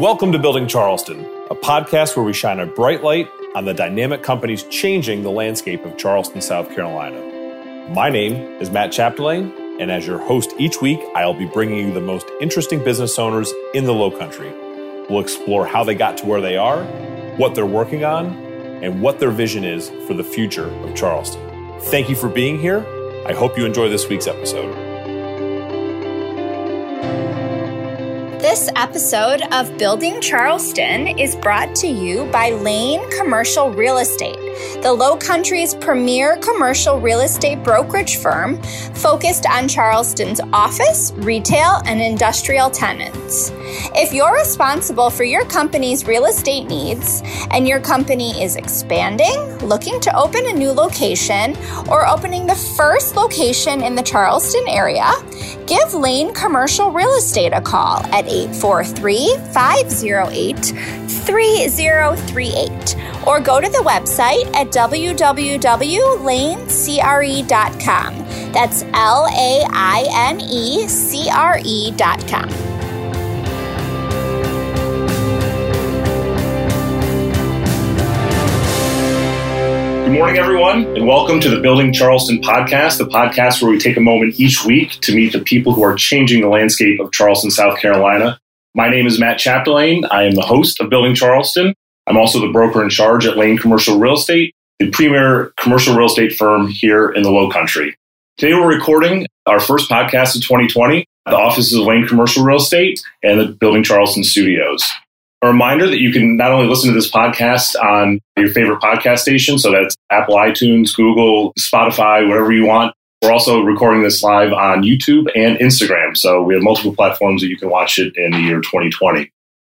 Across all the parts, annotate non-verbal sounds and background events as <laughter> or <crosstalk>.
Welcome to Building Charleston, a podcast where we shine a bright light on the dynamic companies changing the landscape of Charleston, South Carolina. My name is Matt Chapdelaine, and as your host each week, I'll be bringing you the most interesting business owners in the Low Country. We'll explore how they got to where they are, what they're working on, and what their vision is for the future of Charleston. Thank you for being here. I hope you enjoy this week's episode. Episode of Building Charleston is brought to you by Laine Commercial Real Estate, the Low Country's premier commercial real estate brokerage firm focused on Charleston's office, retail, and industrial tenants. If you're responsible for your company's real estate needs and your company is expanding, looking to open a new location, or opening the first location in the Charleston area, give Laine Commercial Real Estate a call at 843 508 3038 or go to the website at www.lainecre.com. That's L A I N E C R E.com. Good morning, everyone, and welcome to the Building Charleston podcast, the podcast where we take a moment each week to meet the people who are changing the landscape of Charleston, South Carolina. My name is Matt Chapdelaine. I am the host of Building Charleston. I'm also the broker in charge at Laine Commercial Real Estate, the premier commercial real estate firm here in the Low Country. Today, we're recording our first podcast of 2020 at the offices of Laine Commercial Real Estate and the Building Charleston studios. A reminder that you can not only listen to this podcast on your favorite podcast station, so that's Apple iTunes, Google, Spotify, whatever you want. We're also recording this live on YouTube and Instagram, so we have multiple platforms that you can watch it in the year 2020.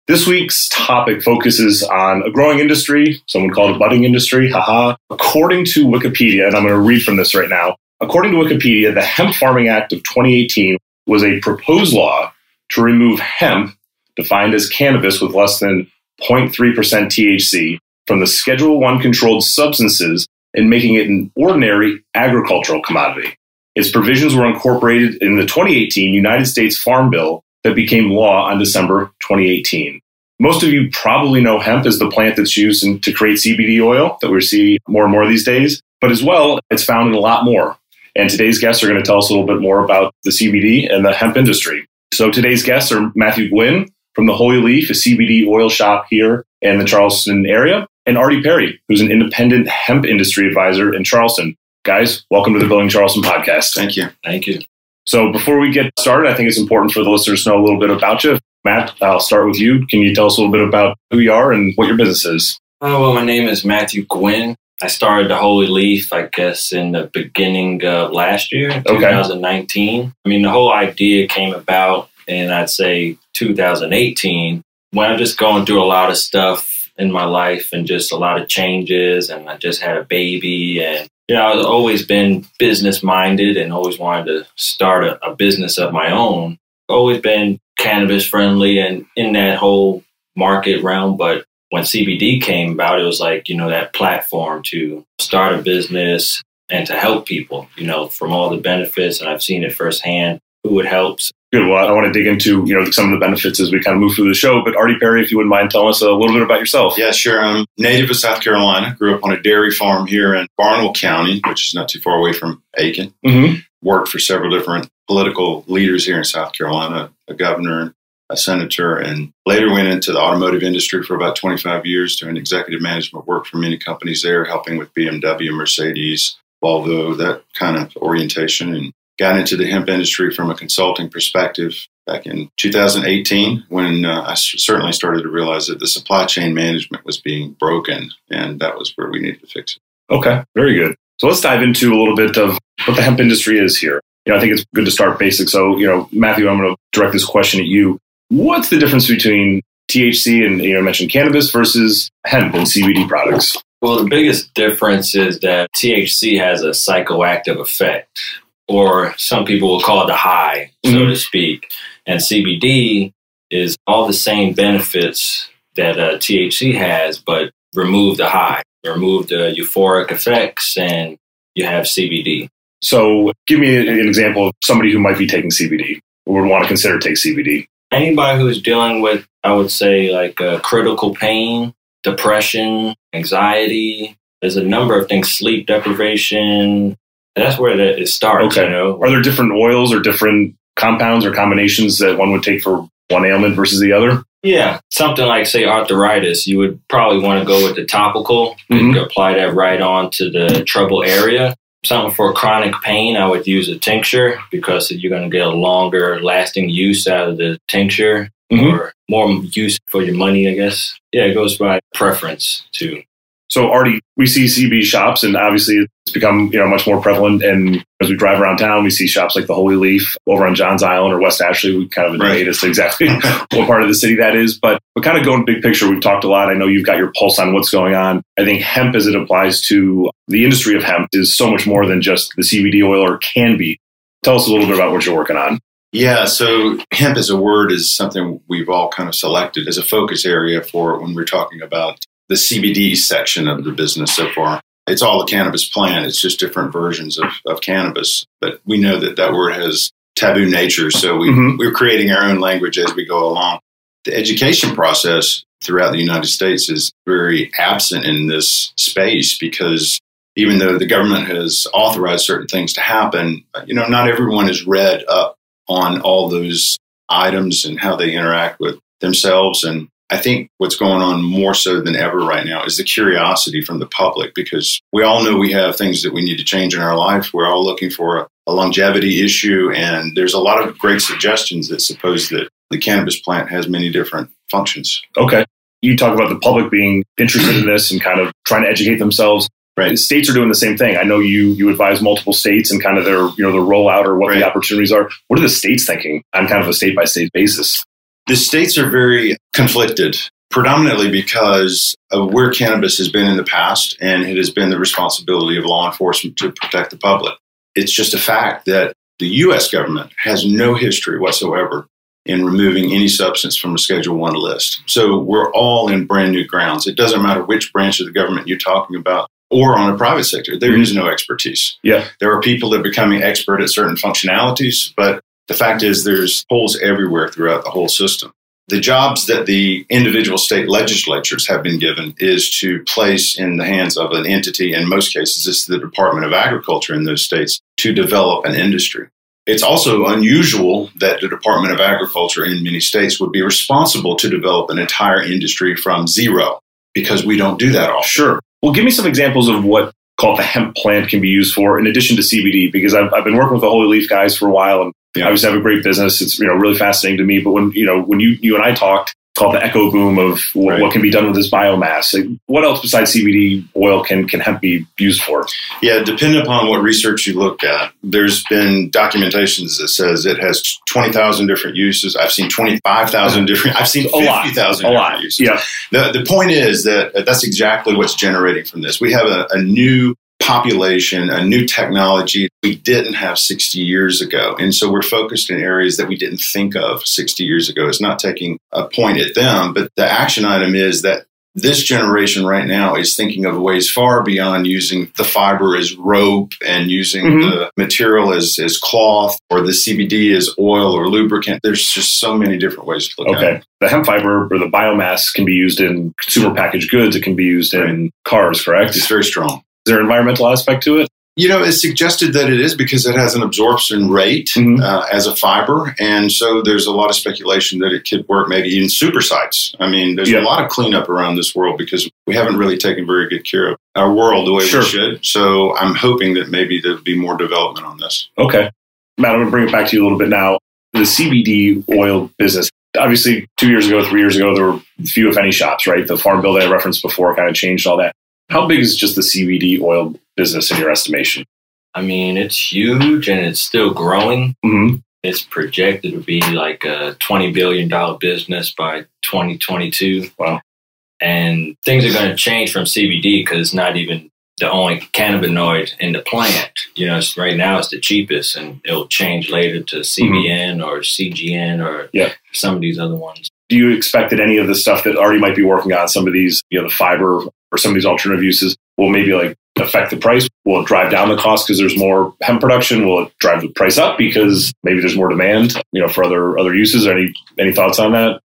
This week's topic focuses on a growing industry, someone called a budding industry, haha. According to Wikipedia, and I'm going to read from this right now. According to Wikipedia, the Hemp Farming Act of 2018 was a proposed law to remove hemp defined as cannabis with less than 0.3% THC from the Schedule 1 controlled substances and making it an ordinary agricultural commodity. Its provisions were incorporated in the 2018 United States Farm Bill that became law on December 2018. Most of you probably know hemp as the plant that's used in, to create CBD oil that we see more and more these days, but as well, it's found in a lot more. And today's guests are going to tell us a little bit more about the CBD and the hemp industry. So today's guests are Matthew Gwynn, from the Holy Leaf, a CBD oil shop here in the Charleston area, and Artie Perry, who's an independent hemp industry advisor in Charleston. Guys, welcome to the Building Charleston podcast. Thank you. Thank you. So before we get started, I think it's important for the listeners to know a little bit about you. Matt, I'll start with you. Can you tell us a little bit about who you are and what your business is? Oh, well, my name is Matthew Gwynn. I started the Holy Leaf, I guess, in the beginning of last year, okay. 2019. I mean, the whole idea came about in, I'd say, 2018 when I'm just going through a lot of stuff in my life and just a lot of changes. And I just had a baby. And, you know, I've always been business minded and always wanted to start a, a business of my own. Always been cannabis friendly and in that whole market realm. But when CBD came about, it was like, you know, that platform to start a business and to help people, you know, from all the benefits. And I've seen it firsthand who it helps Good. Well, I want to dig into you know some of the benefits as we kind of move through the show. But Artie Perry, if you wouldn't mind telling us a little bit about yourself. Yeah, sure. I'm native of South Carolina. Grew up on a dairy farm here in Barnwell County, which is not too far away from Aiken. Mm-hmm. Worked for several different political leaders here in South Carolina, a governor, a senator, and later went into the automotive industry for about 25 years doing executive management work for many companies there, helping with BMW, Mercedes, Volvo, that kind of orientation. And got into the hemp industry from a consulting perspective back in 2018 when uh, I certainly started to realize that the supply chain management was being broken, and that was where we needed to fix it. Okay, very good. So let's dive into a little bit of what the hemp industry is here. You know, I think it's good to start basic. So, you know, Matthew, I'm going to direct this question at you. What's the difference between THC and you know mentioned cannabis versus hemp and CBD products? Well, the biggest difference is that THC has a psychoactive effect, or some people will call it the high, so mm-hmm. to speak. And CBD is all the same benefits that uh, THC has, but remove the high, remove the euphoric effects, and you have CBD. So, give me an example of somebody who might be taking CBD or would want to consider take CBD. Anybody who's dealing with, I would say, like uh, critical pain, depression, anxiety, there's a number of things, sleep deprivation. That's where it starts. Okay. You know? Are there different oils or different compounds or combinations that one would take for one ailment versus the other? Yeah, something like say arthritis, you would probably want to go with the topical. Mm-hmm. apply that right on to the trouble area. Something for chronic pain, I would use a tincture because you're going to get a longer lasting use out of the tincture mm-hmm. or more use for your money, I guess. Yeah, it goes by preference too. So already we see CB shops, and obviously it's become you know much more prevalent. And as we drive around town, we see shops like the Holy Leaf over on Johns Island or West Ashley. We kind of debate right. as to exactly <laughs> what part of the city that is, but but kind of going big picture. We've talked a lot. I know you've got your pulse on what's going on. I think hemp, as it applies to the industry of hemp, is so much more than just the CBD oil or can be. Tell us a little bit about what you're working on. Yeah, so hemp as a word is something we've all kind of selected as a focus area for when we're talking about the CBD section of the business so far. It's all a cannabis plant. It's just different versions of, of cannabis. But we know that that word has taboo nature. So we, mm-hmm. we're creating our own language as we go along. The education process throughout the United States is very absent in this space because even though the government has authorized certain things to happen, you know, not everyone is read up on all those items and how they interact with themselves and I think what's going on more so than ever right now is the curiosity from the public because we all know we have things that we need to change in our life. We're all looking for a, a longevity issue, and there's a lot of great suggestions that suppose that the cannabis plant has many different functions. Okay. You talk about the public being interested in this and kind of trying to educate themselves. Right. States are doing the same thing. I know you you advise multiple states and kind of their you know the rollout or what right. the opportunities are. What are the states thinking on kind of a state by state basis? The states are very conflicted, predominantly because of where cannabis has been in the past, and it has been the responsibility of law enforcement to protect the public. It's just a fact that the U.S. government has no history whatsoever in removing any substance from a Schedule One list. So we're all in brand new grounds. It doesn't matter which branch of the government you're talking about or on a private sector. There mm-hmm. is no expertise. Yeah. There are people that are becoming expert at certain functionalities, but the fact is, there's holes everywhere throughout the whole system. The jobs that the individual state legislatures have been given is to place in the hands of an entity, in most cases, it's the Department of Agriculture in those states, to develop an industry. It's also unusual that the Department of Agriculture in many states would be responsible to develop an entire industry from zero because we don't do that often. Sure. Well, give me some examples of what called the hemp plant can be used for in addition to CBD because I've, I've been working with the Holy Leaf guys for a while and yeah. obviously have a great business. It's you know really fascinating to me. But when you know when you you and I talked, called the echo boom of what, right. what, can be done with this biomass. Like, what else besides CBD oil can can hemp be used for? Yeah, depending upon what research you look at, there's been documentations that says it has twenty thousand different uses. I've seen twenty five thousand <laughs> different. I've seen fifty thousand. A lot. Uses. Yeah. The the point is that uh, that's exactly what's generating from this. We have a, a new population, a new technology we didn't have 60 years ago. And so we're focused in areas that we didn't think of 60 years ago. It's not taking a point at them, but the action item is that this generation right now is thinking of ways far beyond using the fiber as rope and using mm-hmm. the material as, as cloth or the CBD as oil or lubricant. There's just so many different ways to look okay. at it. Okay. The hemp fiber or the biomass can be used in consumer packaged goods. It can be used in right. cars, correct? It's very strong. Is there an environmental aspect to it? You know, it's suggested that it is because it has an absorption rate mm-hmm. uh, as a fiber. And so there's a lot of speculation that it could work maybe in super sites. I mean, there's yeah. a lot of cleanup around this world because we haven't really taken very good care of our world the way sure. we should. So I'm hoping that maybe there'll be more development on this. Okay. Matt, I'm going to bring it back to you a little bit now. The CBD oil business, obviously, two years ago, three years ago, there were few, if any, shops, right? The farm bill that I referenced before kind of changed all that. How big is just the CBD oil business in your estimation? I mean, it's huge and it's still growing. Mm-hmm. It's projected to be like a $20 billion business by 2022. Wow. And things are going to change from CBD because it's not even the only cannabinoid in the plant. You know, right now it's the cheapest and it'll change later to CBN mm-hmm. or CGN or yeah. some of these other ones. Do you expect that any of the stuff that already might be working on some of these, you know, the fiber or some of these alternative uses will maybe like affect the price? Will it drive down the cost because there's more hemp production? Will it drive the price up because maybe there's more demand, you know, for other other uses? Any any thoughts on that?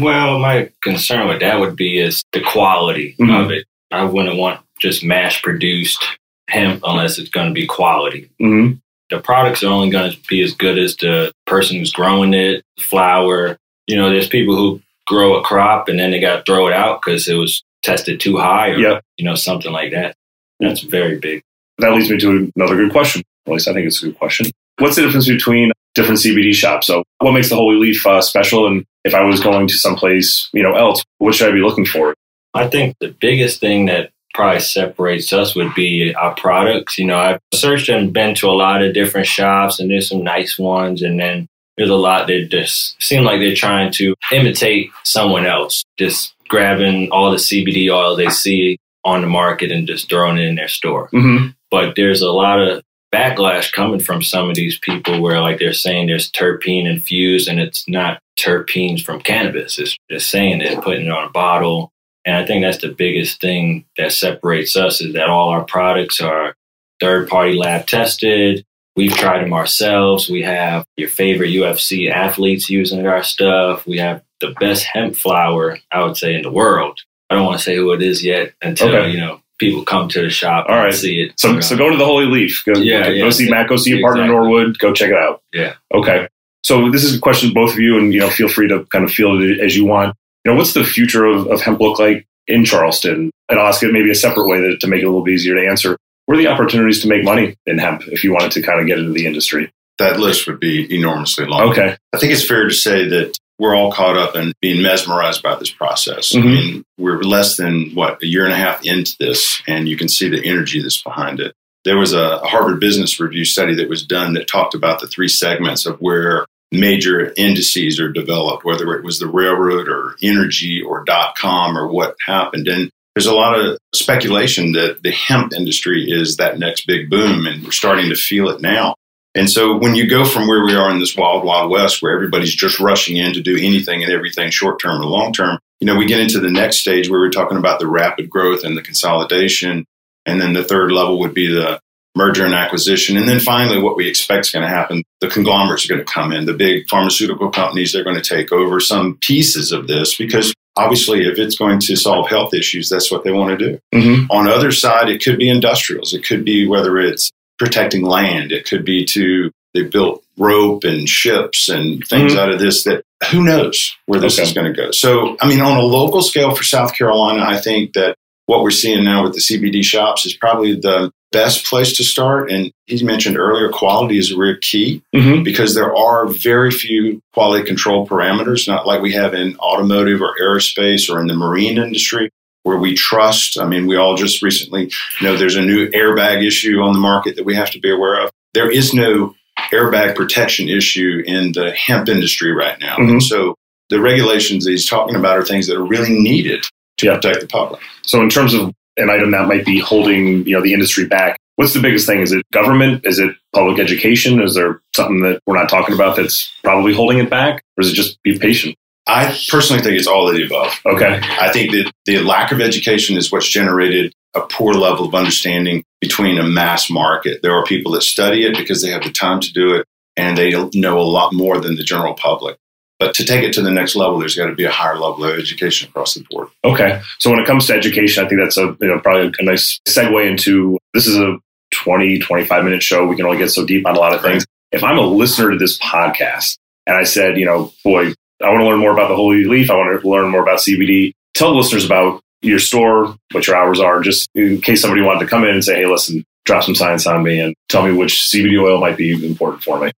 Well, my concern with that would be is the quality mm-hmm. of it. I wouldn't want just mass produced hemp unless it's going to be quality. Mm-hmm. The products are only going to be as good as the person who's growing it, flower. You know, there's people who grow a crop and then they got to throw it out because it was tested too high or, yep. you know, something like that. That's very big. That leads me to another good question. At least I think it's a good question. What's the difference between different CBD shops? So, what makes the Holy Leaf uh, special? And if I was going to someplace, you know, else, what should I be looking for? I think the biggest thing that probably separates us would be our products. You know, I've searched and been to a lot of different shops, and there's some nice ones, and then there's a lot that just seem like they're trying to imitate someone else, just grabbing all the CBD oil they see on the market and just throwing it in their store. Mm-hmm. But there's a lot of backlash coming from some of these people where like they're saying there's terpene infused and it's not terpenes from cannabis. It's just saying it, putting it on a bottle. And I think that's the biggest thing that separates us is that all our products are third party lab tested. We've tried them ourselves. We have your favorite UFC athletes using our stuff. We have the best hemp flower, I would say, in the world. I don't want to say who it is yet until okay. you know people come to the shop All right. see it. So, so go to the Holy Leaf. Go, yeah, go, yeah, see Matt. Go see your partner exactly. Norwood. Go check it out. Yeah. Okay. So this is a question to both of you, and you know, feel free to kind of feel it as you want. You know, what's the future of, of hemp look like in Charleston? And I'll ask it maybe a separate way to, to make it a little bit easier to answer. What are the opportunities to make money in hemp if you wanted to kind of get into the industry? That list would be enormously long. Okay. I think it's fair to say that we're all caught up in being mesmerized by this process. Mm-hmm. I mean, we're less than what a year and a half into this, and you can see the energy that's behind it. There was a Harvard Business Review study that was done that talked about the three segments of where major indices are developed, whether it was the railroad or energy or dot com or what happened. And there's a lot of speculation that the hemp industry is that next big boom, and we're starting to feel it now. And so when you go from where we are in this wild, wild west where everybody's just rushing in to do anything and everything short term or long term, you know, we get into the next stage where we're talking about the rapid growth and the consolidation. And then the third level would be the merger and acquisition. And then finally, what we expect is going to happen, the conglomerates are going to come in. The big pharmaceutical companies, they're going to take over some pieces of this because obviously if it's going to solve health issues, that's what they want to do. Mm-hmm. On the other side, it could be industrials. It could be whether it's protecting land. It could be to they built rope and ships and things mm-hmm. out of this that who knows where this okay. is going to go. So, I mean, on a local scale for South Carolina, I think that what we're seeing now with the CBD shops is probably the best place to start. And he mentioned earlier, quality is a real key mm-hmm. because there are very few quality control parameters, not like we have in automotive or aerospace or in the marine industry where we trust. I mean, we all just recently know there's a new airbag issue on the market that we have to be aware of. There is no airbag protection issue in the hemp industry right now. Mm-hmm. And so the regulations that he's talking about are things that are really needed to yeah. protect the public. So in terms of an item that might be holding, you know, the industry back, what's the biggest thing? Is it government? Is it public education? Is there something that we're not talking about that's probably holding it back? Or is it just be patient? I personally think it's all of the above. Okay. I think that the lack of education is what's generated a poor level of understanding between a mass market. There are people that study it because they have the time to do it and they know a lot more than the general public. But to take it to the next level, there's got to be a higher level of education across the board. Okay. So when it comes to education, I think that's a you know probably a nice segue into this is a 20, 25 minute show. We can only get so deep on a lot of things. If I'm a listener to this podcast and I said, you know, boy, I want to learn more about the Holy Leaf. I want to learn more about CBD. Tell the listeners about your store, what your hours are, just in case somebody wanted to come in and say, hey, listen, drop some science on me and tell me which CBD oil might be important for me.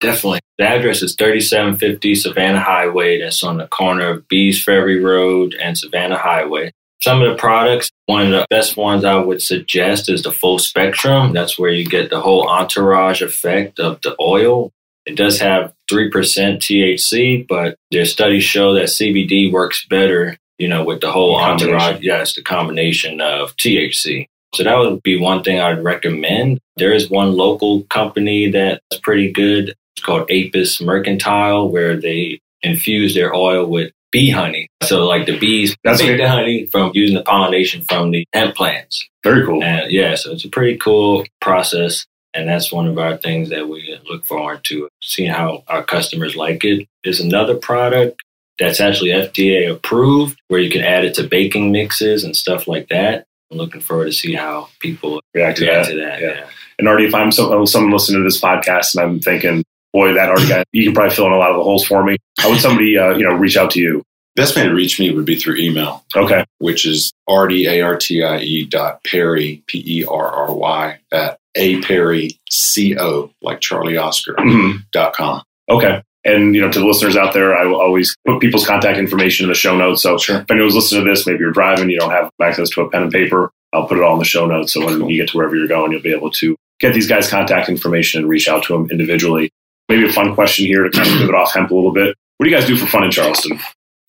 Definitely. The address is 3750 Savannah Highway. That's on the corner of Bees Ferry Road and Savannah Highway. Some of the products, one of the best ones I would suggest is the full spectrum. That's where you get the whole entourage effect of the oil. It does have 3% THC, but their studies show that CBD works better, you know, with the whole entourage. Yes, the combination of THC. So that would be one thing I'd recommend. There is one local company that's pretty good. It's called Apis Mercantile, where they infuse their oil with bee honey. So like the bees That's make okay. the honey from using the pollination from the hemp plants. Very cool. And yeah, so it's a pretty cool process. And that's one of our things that we look forward to, seeing how our customers like it. There's another product that's actually FDA approved where you can add it to baking mixes and stuff like that. I'm looking forward to see how people React to react that. to that. Yeah. Yeah. And Artie, if I'm so, someone listening to this podcast and I'm thinking, boy, that Artie guy, you can probably fill in a lot of the holes for me. How would somebody, uh, you know, reach out to you? Best way to reach me would be through email, Okay. which is artie, A-R-T-I-E dot Perry, P-E-R-R-Y, at a Perry, C-O, like Charlie Oscar, Mhm. dot com. Okay. And, you know, to the listeners out there, I will always put people's contact information in the show notes. So Sure. if anyone's listening to this, maybe you're driving, you don't have access to a pen and paper, I'll put it all in the show notes. So when you get to wherever you're going, you'll be able to get these guys' contact information and reach out to them individually. Maybe a fun question here to kind of pivot off hemp a little bit. What do you guys do for fun in Charleston?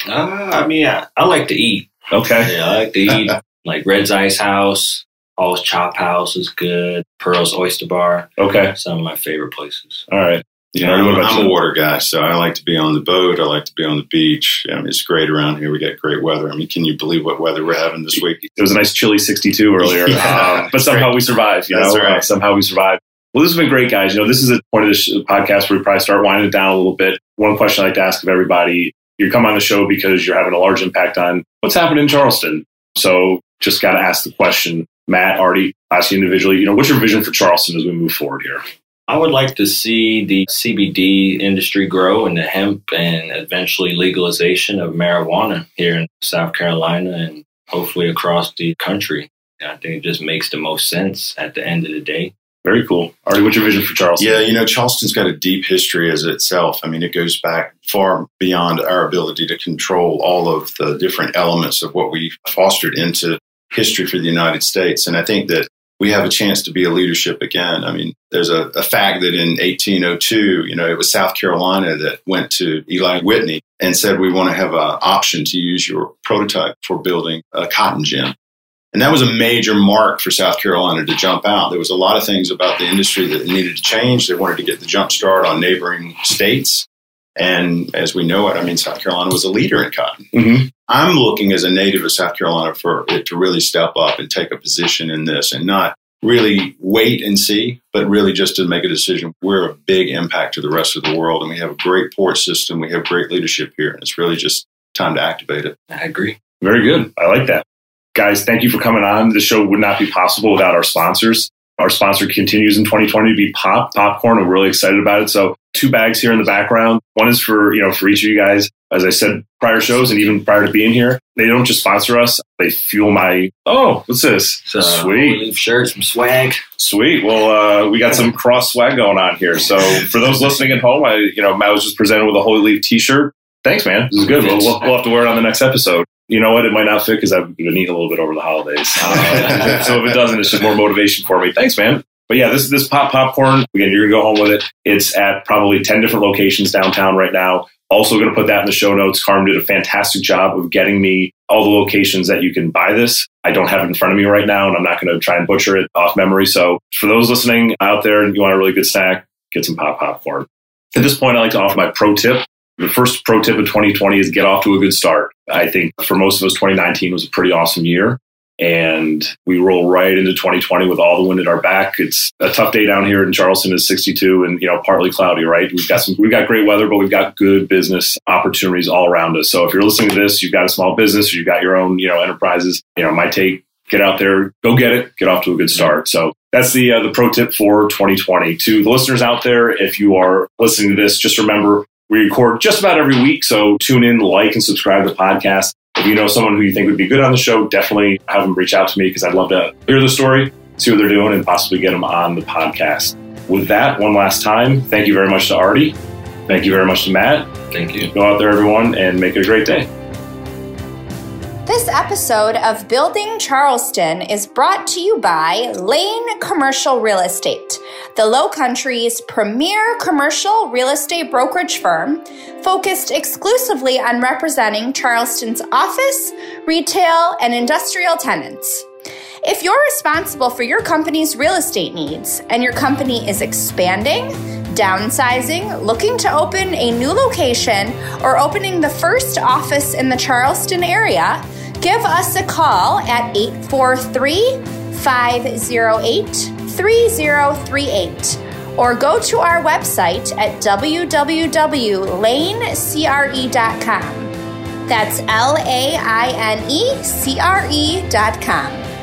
Uh, I mean, I, I like to eat. Okay. Yeah, I like to eat. <laughs> like Red's Ice House, Hall's Chop House is good. Pearl's Oyster Bar, Okay. some of my favorite places. All right. Yeah, Artie, I'm, what about I'm a water guy, so I like to be on the boat. I like to be on the beach. I mean, it's great around here. We get great weather. I mean, can you believe what weather we're having this week? It was a nice chilly 62 earlier, <laughs> Yeah, um, but somehow we survived. You That's know, right. Uh, somehow we survived. Well, this has been great, guys. You know, this is a point of this podcast where we probably start winding it down a little bit. One question I like to ask of everybody: You come on the show because you're having a large impact on what's happening in Charleston. So, just got to ask the question, Matt, Artie, ask you individually. You know, what's your vision for Charleston as we move forward here? I would like to see the CBD industry grow and the hemp and eventually legalization of marijuana here in South Carolina and hopefully across the country. I think it just makes the most sense at the end of the day. Very cool, Artie. What's your vision for Charleston? Yeah, you know, Charleston's got a deep history as itself. I mean, it goes back far beyond our ability to control all of the different elements of what we fostered into history for the United States. And I think that we have a chance to be a leadership again. I mean, there's a, a fact that in 1802, you know, it was South Carolina that went to Eli Whitney and said, we want to have an option to use your prototype for building a cotton gin. And that was a major mark for South Carolina to jump out. There was a lot of things about the industry that needed to change. They wanted to get the jump start on neighboring states. And as we know it, I mean, South Carolina was a leader in cotton. Mhm. I'm looking as a native of South Carolina for it to really step up and take a position in this and not really wait and see, but really just to make a decision. We're a big impact to the rest of the world, and we have a great port system. We have great leadership here, and it's really just time to activate it. I agree. Very good. I like that. Guys, thank you for coming on. The show would not be possible without our sponsors. Our sponsor continues in 2020 to be Pop Popcorn. We're really excited about it. So, two bags here in the background. One is for you know for each of you guys. As I said prior shows, and even prior to being here, they don't just sponsor us; they fuel my. Oh, what's this? So, Sweet. leaf shirts, some swag. Sweet. Well, uh, we got some cross swag going on here. So for those listening at home, I, you know, Matt was just presented with a Holy Leaf T-shirt. Thanks, man. This is good. We'll, we'll, we'll have to wear it on the next episode. You know what? It might not fit because I've been eating a little bit over the holidays. Uh, <laughs> so if it doesn't, it's just more motivation for me. Thanks, man. But yeah, this this pop popcorn again. You're gonna go home with it. It's at probably ten different locations downtown right now. Also, going to put that in the show notes. Carm did a fantastic job of getting me all the locations that you can buy this. I don't have it in front of me right now, and I'm not going to try and butcher it off memory. So, for those listening out there and you want a really good snack, get some pop popcorn. At this point, I like to offer my pro tip. The first pro tip of 2020 is get off to a good start. I think for most of us, 2019 was a pretty awesome year. And we roll right into 2020 with all the wind at our back. It's a tough day down here in Charleston. is 62 and you know partly cloudy. Right? We've got some we've got great weather, but we've got good business opportunities all around us. So if you're listening to this, you've got a small business, or you've got your own you know enterprises. You know, my take: get out there, go get it, get off to a good start. So that's the uh, the pro tip for 2020. To the listeners out there, if you are listening to this, just remember we record just about every week. So tune in, like, and subscribe to the podcast. If you know someone who you think would be good on the show, definitely have them reach out to me because I'd love to hear the story, see what they're doing, and possibly get them on the podcast. With that, one last time, thank you very much to Artie. Thank you very much to Matt. Thank you. Go out there, everyone, and make it a great day. This episode of Building Charleston is brought to you by Laine Commercial Real Estate, the Low Country's premier commercial real estate brokerage firm focused exclusively on representing Charleston's office, retail, and industrial tenants. If you're responsible for your company's real estate needs and your company is expanding, downsizing, looking to open a new location, or opening the first office in the Charleston area, give us a call at 843 508 3038 or go to our website at www.lainecre.com. That's L A I N E C R E.com.